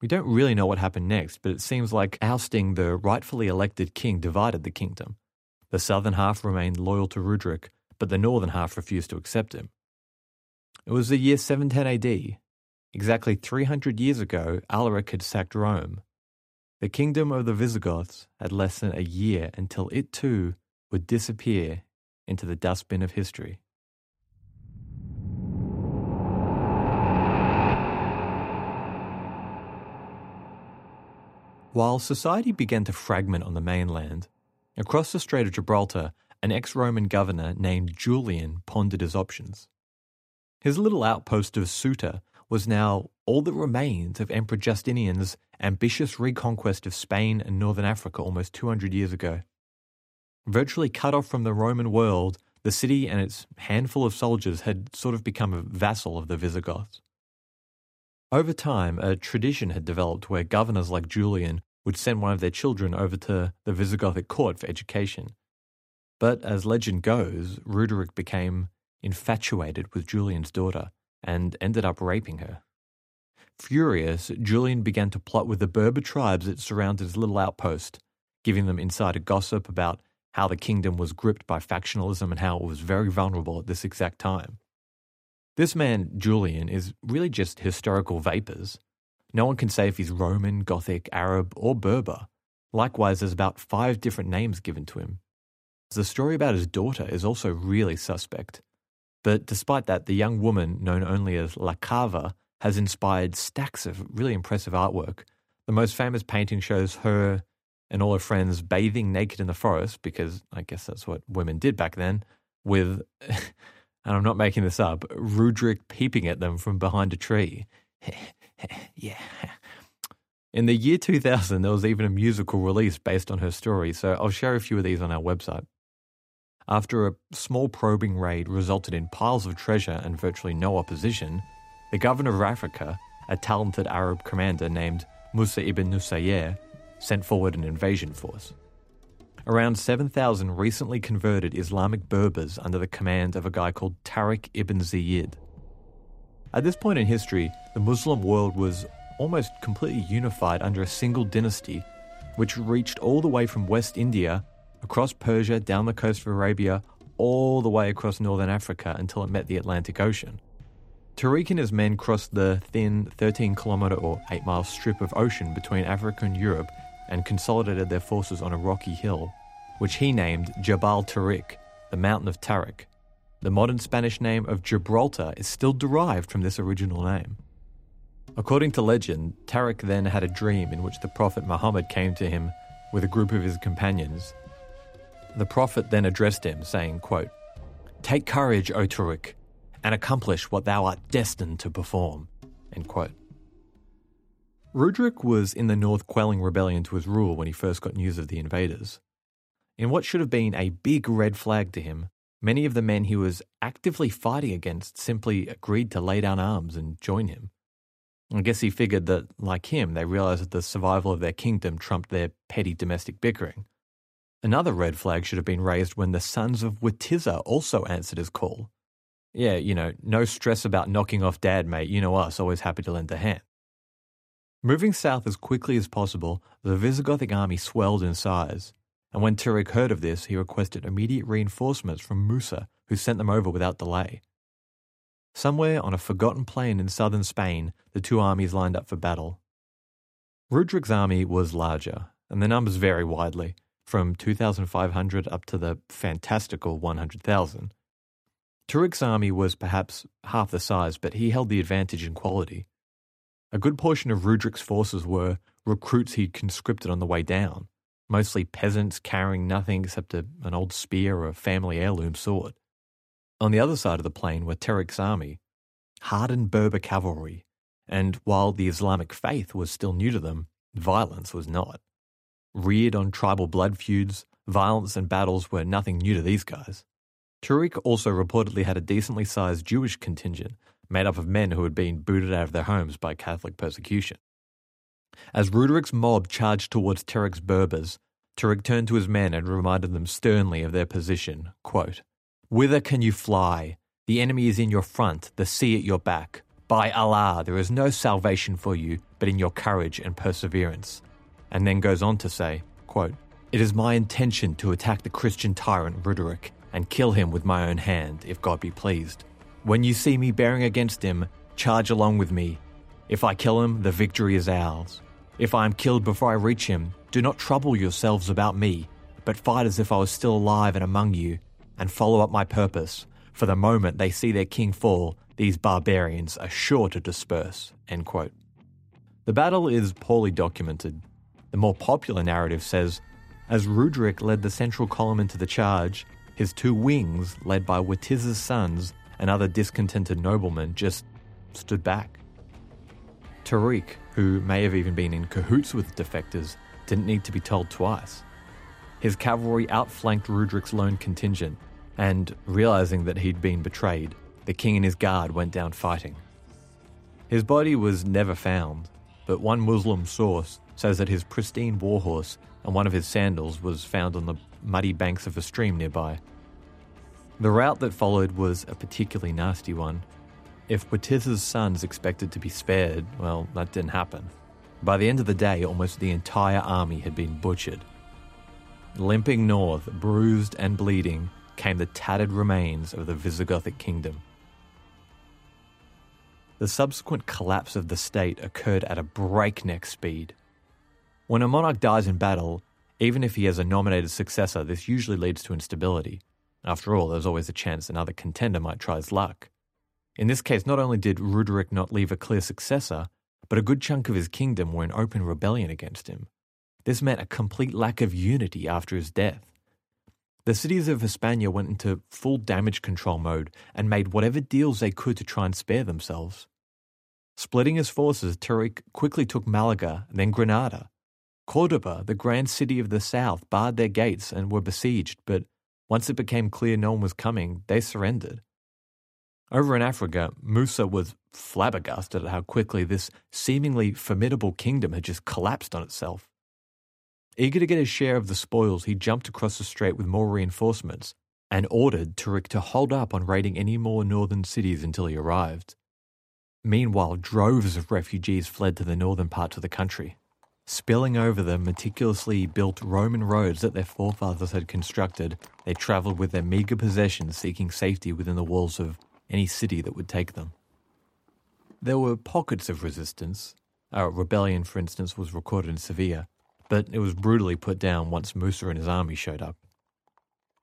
We don't really know what happened next, but it seems like ousting the rightfully elected king divided the kingdom. The southern half remained loyal to Rudric, but the northern half refused to accept him. It was the year 710 AD. Exactly 300 years ago, Alaric had sacked Rome. The kingdom of the Visigoths had less than a year until it too would disappear into the dustbin of history. While society began to fragment on the mainland, across the Strait of Gibraltar, an ex Roman governor named Julian pondered his options. His little outpost of Ceuta was now all that remained of Emperor Justinian's ambitious reconquest of Spain and northern Africa almost 200 years ago. Virtually cut off from the Roman world, the city and its handful of soldiers had sort of become a vassal of the Visigoths. Over time, a tradition had developed where governors like Julian would send one of their children over to the Visigothic court for education. But as legend goes, Ruderick became infatuated with Julian's daughter and ended up raping her. Furious, Julian began to plot with the Berber tribes that surrounded his little outpost, giving them insider gossip about how the kingdom was gripped by factionalism and how it was very vulnerable at this exact time. This man, Julian, is really just historical vapors. No one can say if he's Roman, Gothic, Arab, or Berber. Likewise, there's about five different names given to him. The story about his daughter is also really suspect. But despite that, the young woman, known only as La Cava, has inspired stacks of really impressive artwork. The most famous painting shows her and all her friends bathing naked in the forest, because I guess that's what women did back then, with, and I'm not making this up, Rudric peeping at them from behind a tree. yeah. In the year 2000, there was even a musical release based on her story, so I'll share a few of these on our website. After a small probing raid resulted in piles of treasure and virtually no opposition, the governor of Africa, a talented Arab commander named Musa ibn Nusayr, sent forward an invasion force. Around 7,000 recently converted Islamic Berbers under the command of a guy called Tariq ibn Ziyad. At this point in history, the Muslim world was almost completely unified under a single dynasty, which reached all the way from West India, across Persia, down the coast of Arabia, all the way across northern Africa until it met the Atlantic Ocean. Tariq and his men crossed the thin 13 kilometre or 8 mile strip of ocean between Africa and Europe and consolidated their forces on a rocky hill, which he named Jabal Tariq, the mountain of Tariq. The modern Spanish name of Gibraltar is still derived from this original name. According to legend, Tariq then had a dream in which the Prophet Muhammad came to him with a group of his companions. The Prophet then addressed him, saying, quote, Take courage, O Tariq, and accomplish what thou art destined to perform. End quote. Rudric was in the north quelling rebellion to his rule when he first got news of the invaders. In what should have been a big red flag to him, many of the men he was actively fighting against simply agreed to lay down arms and join him. I guess he figured that, like him, they realized that the survival of their kingdom trumped their petty domestic bickering. Another red flag should have been raised when the sons of Witiza also answered his call. Yeah, you know, no stress about knocking off dad, mate. You know us, always happy to lend a hand. Moving south as quickly as possible, the Visigothic army swelled in size, and when Tarik heard of this, he requested immediate reinforcements from Musa, who sent them over without delay. Somewhere on a forgotten plain in southern Spain, the two armies lined up for battle. Rudric's army was larger, and the numbers vary widely, from 2,500 up to the fantastical 100,000. Tarik's army was perhaps half the size, but he held the advantage in quality. A good portion of Rudric's forces were recruits he'd conscripted on the way down, mostly peasants carrying nothing except a, an old spear or a family heirloom sword. On the other side of the plain were Tarik's army, hardened Berber cavalry, and while the Islamic faith was still new to them, violence was not. Reared on tribal blood feuds, violence and battles were nothing new to these guys. Tarik also reportedly had a decently sized Jewish contingent made up of men who had been booted out of their homes by Catholic persecution. As Rudric's mob charged towards Tarik's Berbers, Tarik turned to his men and reminded them sternly of their position. Quote, Whither can you fly? The enemy is in your front, the sea at your back. By Allah, there is no salvation for you but in your courage and perseverance. And then goes on to say, quote, It is my intention to attack the Christian tyrant Ruderick and kill him with my own hand, if God be pleased. When you see me bearing against him, charge along with me. If I kill him, the victory is ours. If I am killed before I reach him, do not trouble yourselves about me, but fight as if I was still alive and among you, and follow up my purpose. For the moment they see their king fall, these barbarians are sure to disperse. The battle is poorly documented. The more popular narrative says, as Rudric led the central column into the charge, his two wings, led by Witiza's sons and other discontented noblemen, just stood back. Tariq, who may have even been in cahoots with defectors, didn't need to be told twice. His cavalry outflanked Rudric's lone contingent, and realizing that he'd been betrayed, the king and his guard went down fighting. His body was never found, but one Muslim source says that his pristine warhorse and one of his sandals was found on the muddy banks of a stream nearby. The route that followed was a particularly nasty one. If Witiza's sons expected to be spared, well, that didn't happen. By the end of the day, almost the entire army had been butchered. Limping north, bruised and bleeding, came the tattered remains of the Visigothic kingdom. The subsequent collapse of the state occurred at a breakneck speed. When a monarch dies in battle, even if he has a nominated successor, this usually leads to instability. After all, there's always a chance another contender might try his luck. In this case, not only did Ruderick not leave a clear successor, but a good chunk of his kingdom were in open rebellion against him. This meant a complete lack of unity after his death. The cities of Hispania went into full damage control mode and made whatever deals they could to try and spare themselves. Splitting his forces, Tariq quickly took Malaga, then Granada. Cordoba, the grand city of the south, barred their gates and were besieged, but once it became clear no one was coming, they surrendered. Over in Africa, Musa was flabbergasted at how quickly this seemingly formidable kingdom had just collapsed on itself. Eager to get his share of the spoils, he jumped across the strait with more reinforcements and ordered Tariq to hold up on raiding any more northern cities until he arrived. Meanwhile, droves of refugees fled to the northern parts of the country spilling over the meticulously built Roman roads that their forefathers had constructed, they travelled with their meagre possessions seeking safety within the walls of any city that would take them. There were pockets of resistance. A rebellion, for instance, was recorded in Sevilla, but it was brutally put down once Musa and his army showed up.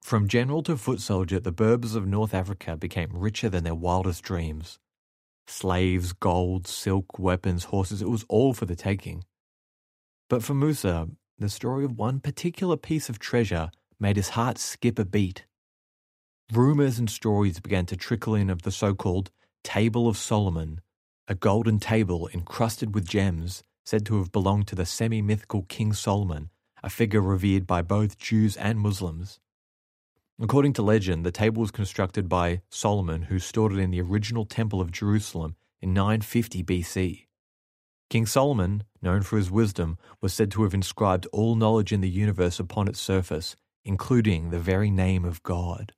From general to foot soldier, the Berbers of North Africa became richer than their wildest dreams. Slaves, gold, silk, weapons, horses, it was all for the taking. But for Musa, the story of one particular piece of treasure made his heart skip a beat. Rumours and stories began to trickle in of the so called Table of Solomon, a golden table encrusted with gems said to have belonged to the semi mythical King Solomon, a figure revered by both Jews and Muslims. According to legend, the table was constructed by Solomon, who stored it in the original Temple of Jerusalem in 950 BC. King Solomon, known for his wisdom, was said to have inscribed all knowledge in the universe upon its surface, including the very name of God.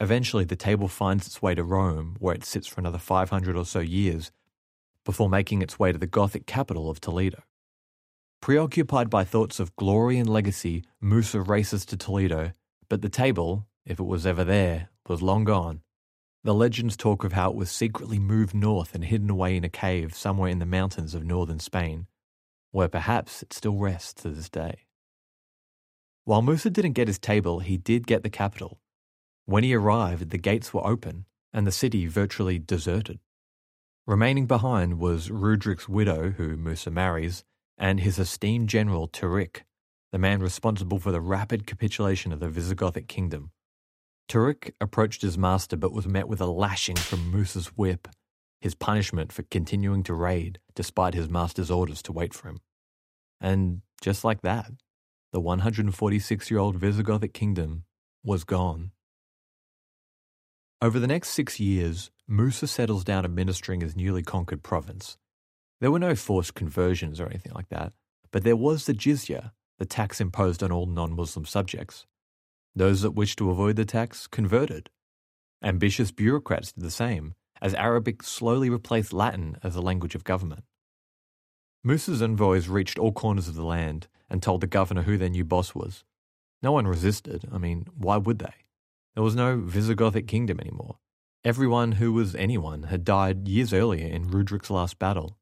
Eventually, the table finds its way to Rome, where it sits for another 500 or so years, before making its way to the Gothic capital of Toledo. Preoccupied by thoughts of glory and legacy, Musa races to Toledo, but the table, if it was ever there, was long gone. The legends talk of how it was secretly moved north and hidden away in a cave somewhere in the mountains of northern Spain, where perhaps it still rests to this day. While Musa didn't get his table, he did get the capital. When he arrived, the gates were open and the city virtually deserted. Remaining behind was Rudric's widow, who Musa marries, and his esteemed general Tarik, the man responsible for the rapid capitulation of the Visigothic kingdom. Tarik approached his master but was met with a lashing from Musa's whip, his punishment for continuing to raid despite his master's orders to wait for him. And just like that, the 146 year old Visigothic kingdom was gone. Over the next six years, Musa settles down administering his newly conquered province. There were no forced conversions or anything like that, but there was the jizya, the tax imposed on all non Muslim subjects. Those that wished to avoid the tax converted. Ambitious bureaucrats did the same, as Arabic slowly replaced Latin as the language of government. Musa's envoys reached all corners of the land and told the governor who their new boss was. No one resisted. I mean, why would they? There was no Visigothic kingdom anymore. Everyone who was anyone had died years earlier in Rudric's last battle.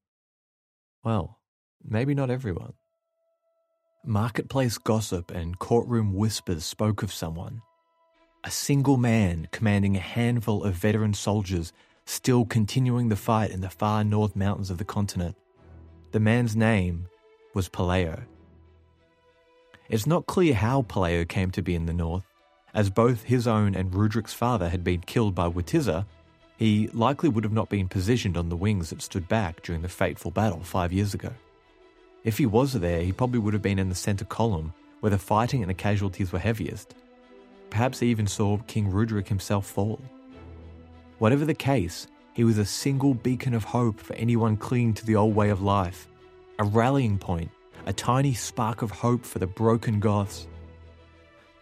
Well, maybe not everyone. Marketplace gossip and courtroom whispers spoke of someone. A single man commanding a handful of veteran soldiers still continuing the fight in the far north mountains of the continent. The man's name was Pelayo. It's not clear how Pelayo came to be in the north, as both his own and Rudric's father had been killed by Witiza, he likely would have not been positioned on the wings that stood back during the fateful battle five years ago. If he was there, he probably would have been in the centre column, where the fighting and the casualties were heaviest. Perhaps he even saw King Rudric himself fall. Whatever the case, he was a single beacon of hope for anyone clinging to the old way of life, a rallying point, a tiny spark of hope for the broken Goths.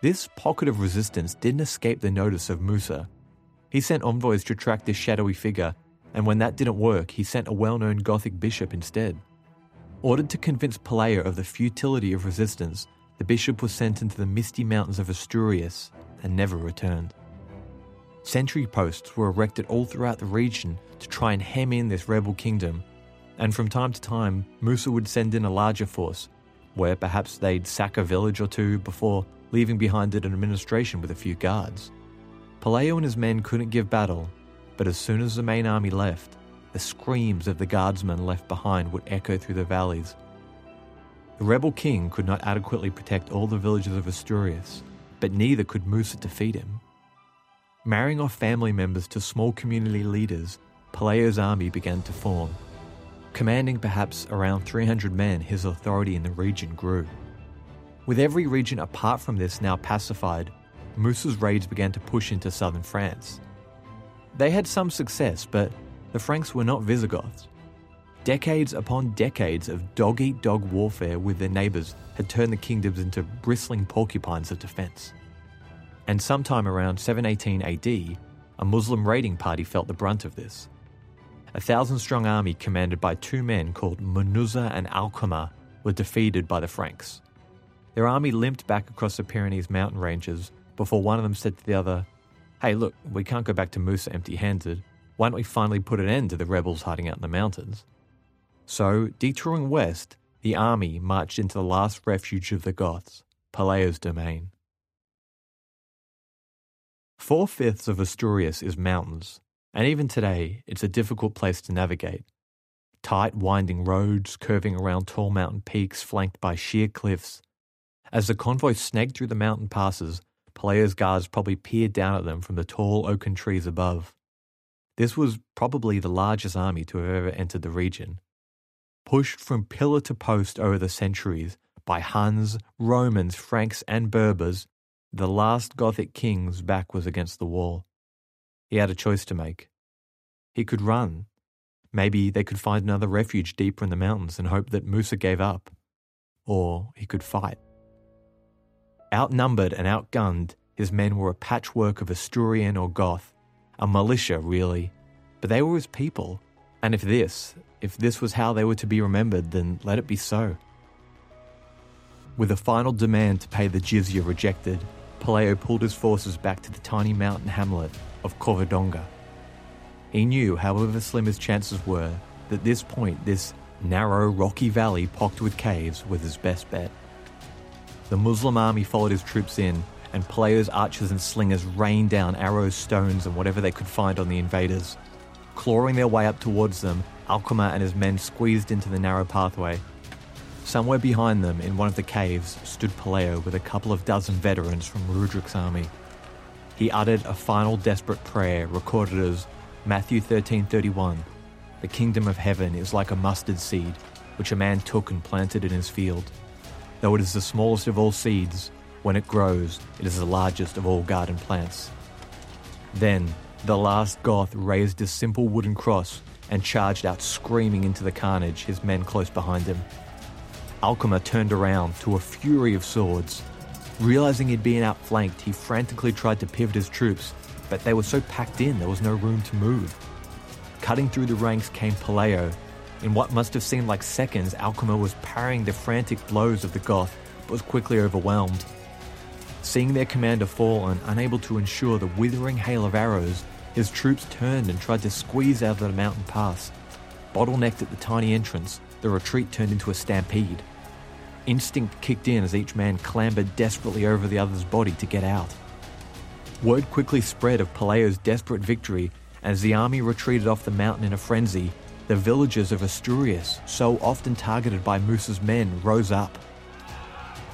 This pocket of resistance didn't escape the notice of Musa. He sent envoys to track this shadowy figure, and when that didn't work, he sent a well known Gothic bishop instead. Ordered to convince Pelayo of the futility of resistance, the bishop was sent into the misty mountains of Asturias and never returned. Sentry posts were erected all throughout the region to try and hem in this rebel kingdom, and from time to time, Musa would send in a larger force, where perhaps they'd sack a village or two before leaving behind it an administration with a few guards. Pelayo and his men couldn't give battle, but as soon as the main army left, the screams of the guardsmen left behind would echo through the valleys. The rebel king could not adequately protect all the villages of Asturias, but neither could Musa defeat him. Marrying off family members to small community leaders, Pelayo's army began to form. Commanding perhaps around 300 men, his authority in the region grew. With every region apart from this now pacified, Musa's raids began to push into southern France. They had some success, but the Franks were not Visigoths. Decades upon decades of dog eat dog warfare with their neighbours had turned the kingdoms into bristling porcupines of defence. And sometime around 718 AD, a Muslim raiding party felt the brunt of this. A thousand strong army commanded by two men called Munuza and Alqamar were defeated by the Franks. Their army limped back across the Pyrenees mountain ranges before one of them said to the other, Hey, look, we can't go back to Musa empty handed. Why don't we finally put an end to the rebels hiding out in the mountains? So, detouring west, the army marched into the last refuge of the Goths, Pelayo's domain. Four fifths of Asturias is mountains, and even today it's a difficult place to navigate. Tight, winding roads curving around tall mountain peaks flanked by sheer cliffs. As the convoy snagged through the mountain passes, Pelayo's guards probably peered down at them from the tall oaken trees above. This was probably the largest army to have ever entered the region. Pushed from pillar to post over the centuries by Huns, Romans, Franks, and Berbers, the last Gothic king's back was against the wall. He had a choice to make. He could run, Maybe they could find another refuge deeper in the mountains and hope that Musa gave up. Or he could fight. Outnumbered and outgunned, his men were a patchwork of Asturian or Goth, a militia, really. But they were his people, and if this, if this was how they were to be remembered, then let it be so. With a final demand to pay the jizya rejected, Pelayo pulled his forces back to the tiny mountain hamlet of Covadonga. He knew, however slim his chances were, that this point, this narrow, rocky valley pocked with caves, was his best bet. The Muslim army followed his troops in, and Pelayo's, archers and slingers rained down arrows, stones, and whatever they could find on the invaders. Clawing their way up towards them, Alcmer and his men squeezed into the narrow pathway. Somewhere behind them, in one of the caves, stood Pelayo with a couple of dozen veterans from Rudric's army. He uttered a final desperate prayer recorded as Matthew 13:31. The kingdom of heaven is like a mustard seed, which a man took and planted in his field. Though it is the smallest of all seeds, when it grows, it is the largest of all garden plants. Then, the last Goth raised a simple wooden cross and charged out screaming into the carnage, his men close behind him. Alcmer turned around to a fury of swords. Realizing he'd been outflanked, he frantically tried to pivot his troops, but they were so packed in there was no room to move. Cutting through the ranks came Pelayo. In what must have seemed like seconds, Alcmer was parrying the frantic blows of the Goth, but was quickly overwhelmed. Seeing their commander fall and unable to ensure the withering hail of arrows, his troops turned and tried to squeeze out of the mountain pass. Bottlenecked at the tiny entrance, the retreat turned into a stampede. Instinct kicked in as each man clambered desperately over the other's body to get out. Word quickly spread of Pelayo's desperate victory, and as the army retreated off the mountain in a frenzy, the villagers of Asturias, so often targeted by Musa's men, rose up.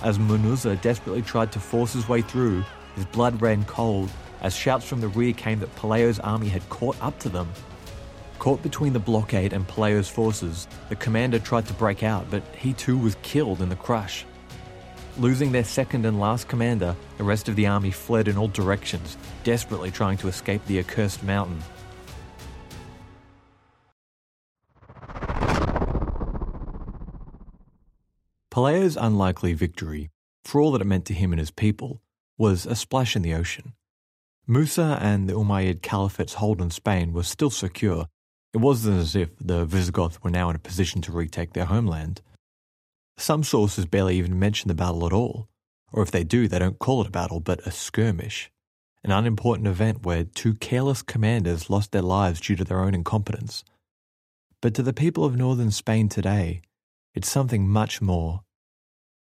As Munuza desperately tried to force his way through, his blood ran cold as shouts from the rear came that Pelayo's army had caught up to them. Caught between the blockade and Pelayo's forces, the commander tried to break out, but he too was killed in the crush. Losing their second and last commander, the rest of the army fled in all directions, desperately trying to escape the accursed mountain. Pelayo's unlikely victory, for all that it meant to him and his people, was a splash in the ocean. Musa and the Umayyad Caliphate's hold on Spain was still secure. It wasn't as if the Visigoths were now in a position to retake their homeland. Some sources barely even mention the battle at all, or if they do, they don't call it a battle but a skirmish, an unimportant event where two careless commanders lost their lives due to their own incompetence. But to the people of northern Spain today, it's something much more.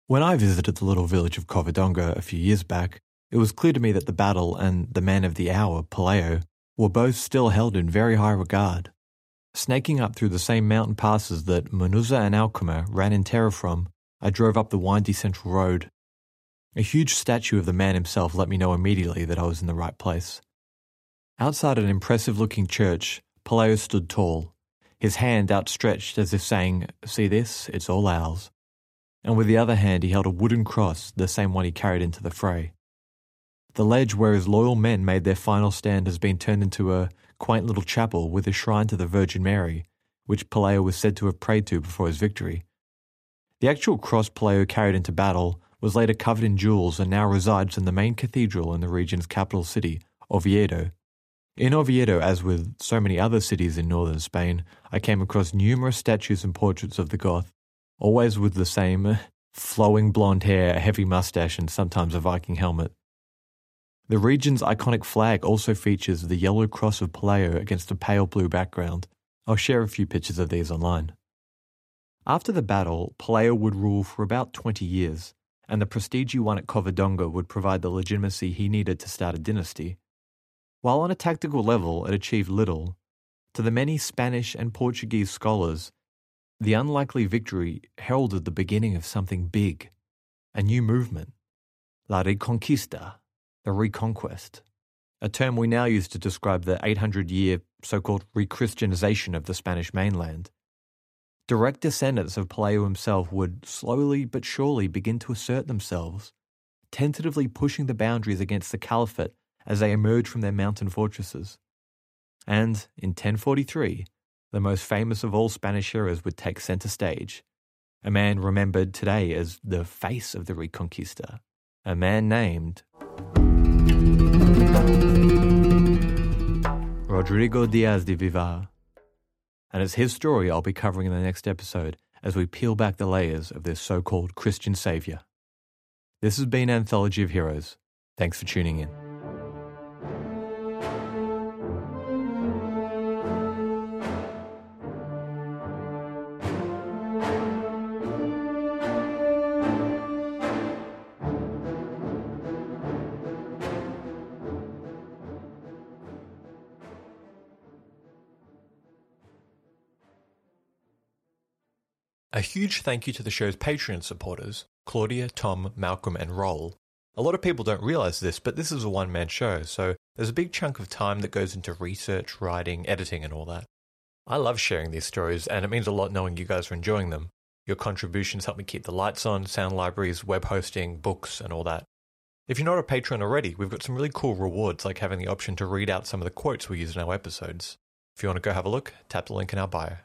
When I visited the little village of Covadonga a few years back, it was clear to me that the battle and the man of the hour, Pelayo, were both still held in very high regard. Snaking up through the same mountain passes that Munuza and Alcmer ran in terror from, I drove up the windy central road. A huge statue of the man himself let me know immediately that I was in the right place. Outside an impressive looking church, Pelayo stood tall, his hand outstretched as if saying, See this, it's all ours. And with the other hand, he held a wooden cross, the same one he carried into the fray. The ledge where his loyal men made their final stand has been turned into a quaint little chapel with a shrine to the Virgin Mary, which Pelayo was said to have prayed to before his victory. The actual cross Pelayo carried into battle was later covered in jewels and now resides in the main cathedral in the region's capital city, Oviedo, in Oviedo, as with so many other cities in northern Spain, I came across numerous statues and portraits of the Goth, always with the same uh, flowing blonde hair, a heavy mustache, and sometimes a Viking helmet. The region's iconic flag also features the yellow cross of Pelayo against a pale blue background. I'll share a few pictures of these online. After the battle, Pelayo would rule for about 20 years, and the prestige he won at Covadonga would provide the legitimacy he needed to start a dynasty. While on a tactical level it achieved little, to the many Spanish and Portuguese scholars, the unlikely victory heralded the beginning of something big, a new movement, La Reconquista, the Reconquest, a term we now use to describe the 800 year so called rechristianization of the Spanish mainland. Direct descendants of Pelayo himself would slowly but surely begin to assert themselves, tentatively pushing the boundaries against the caliphate as they emerged from their mountain fortresses. And in 1043, the most famous of all Spanish heroes would take center stage. A man remembered today as the face of the Reconquista. A man named Rodrigo Diaz de Vivar. And it's his story I'll be covering in the next episode as we peel back the layers of this so called Christian savior. This has been Anthology of Heroes. Thanks for tuning in. Huge thank you to the show's Patreon supporters Claudia, Tom, Malcolm, and Roll. A lot of people don't realize this, but this is a one man show, so there's a big chunk of time that goes into research, writing, editing, and all that. I love sharing these stories, and it means a lot knowing you guys are enjoying them. Your contributions help me keep the lights on, sound libraries, web hosting, books, and all that. If you're not a patron already, we've got some really cool rewards like having the option to read out some of the quotes we use in our episodes. If you want to go have a look, tap the link in our bio.